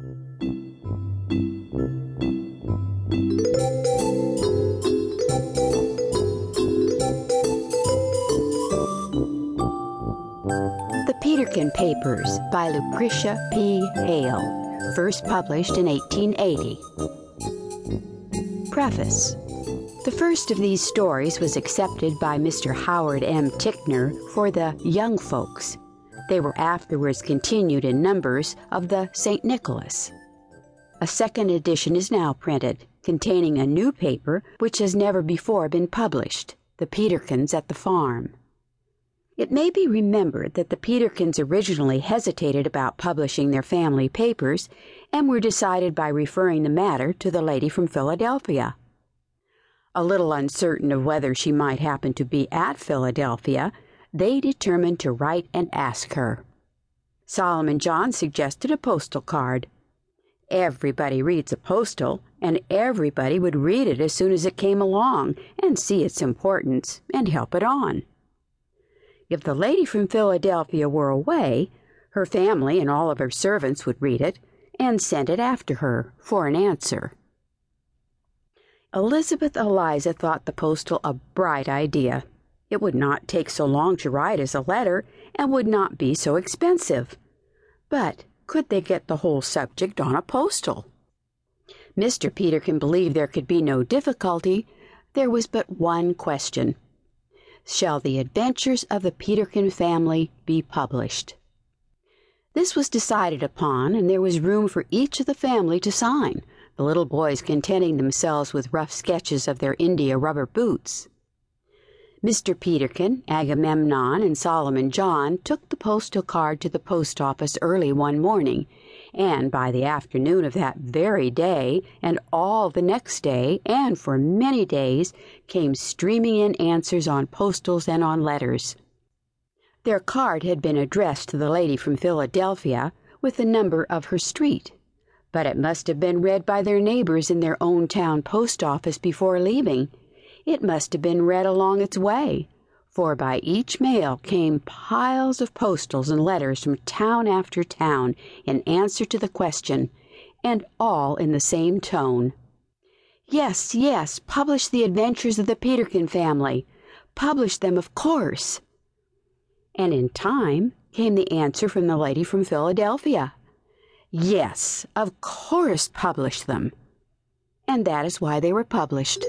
The Peterkin Papers by Lucretia P. Hale, first published in 1880. Preface The first of these stories was accepted by Mr. Howard M. Ticknor for the Young Folks. They were afterwards continued in numbers of the St. Nicholas. A second edition is now printed, containing a new paper which has never before been published The Peterkins at the Farm. It may be remembered that the Peterkins originally hesitated about publishing their family papers and were decided by referring the matter to the lady from Philadelphia. A little uncertain of whether she might happen to be at Philadelphia, they determined to write and ask her. Solomon John suggested a postal card. Everybody reads a postal, and everybody would read it as soon as it came along and see its importance and help it on. If the lady from Philadelphia were away, her family and all of her servants would read it and send it after her for an answer. Elizabeth Eliza thought the postal a bright idea. It would not take so long to write as a letter and would not be so expensive. But could they get the whole subject on a postal? Mr. Peterkin believed there could be no difficulty. There was but one question shall the adventures of the Peterkin family be published. This was decided upon, and there was room for each of the family to sign, the little boys contenting themselves with rough sketches of their India rubber boots. Mr. Peterkin, Agamemnon, and Solomon John took the postal card to the post office early one morning and by the afternoon of that very day, and all the next day, and for many days, came streaming in answers on postals and on letters. Their card had been addressed to the lady from Philadelphia with the number of her street, but it must have been read by their neighbors in their own town post office before leaving. It must have been read along its way for by each mail came piles of postals and letters from town after town in answer to the question, and all in the same tone. Yes, yes, publish the adventures of the Peterkin family. Publish them, of course. And in time came the answer from the lady from Philadelphia. Yes, of course, publish them. And that is why they were published.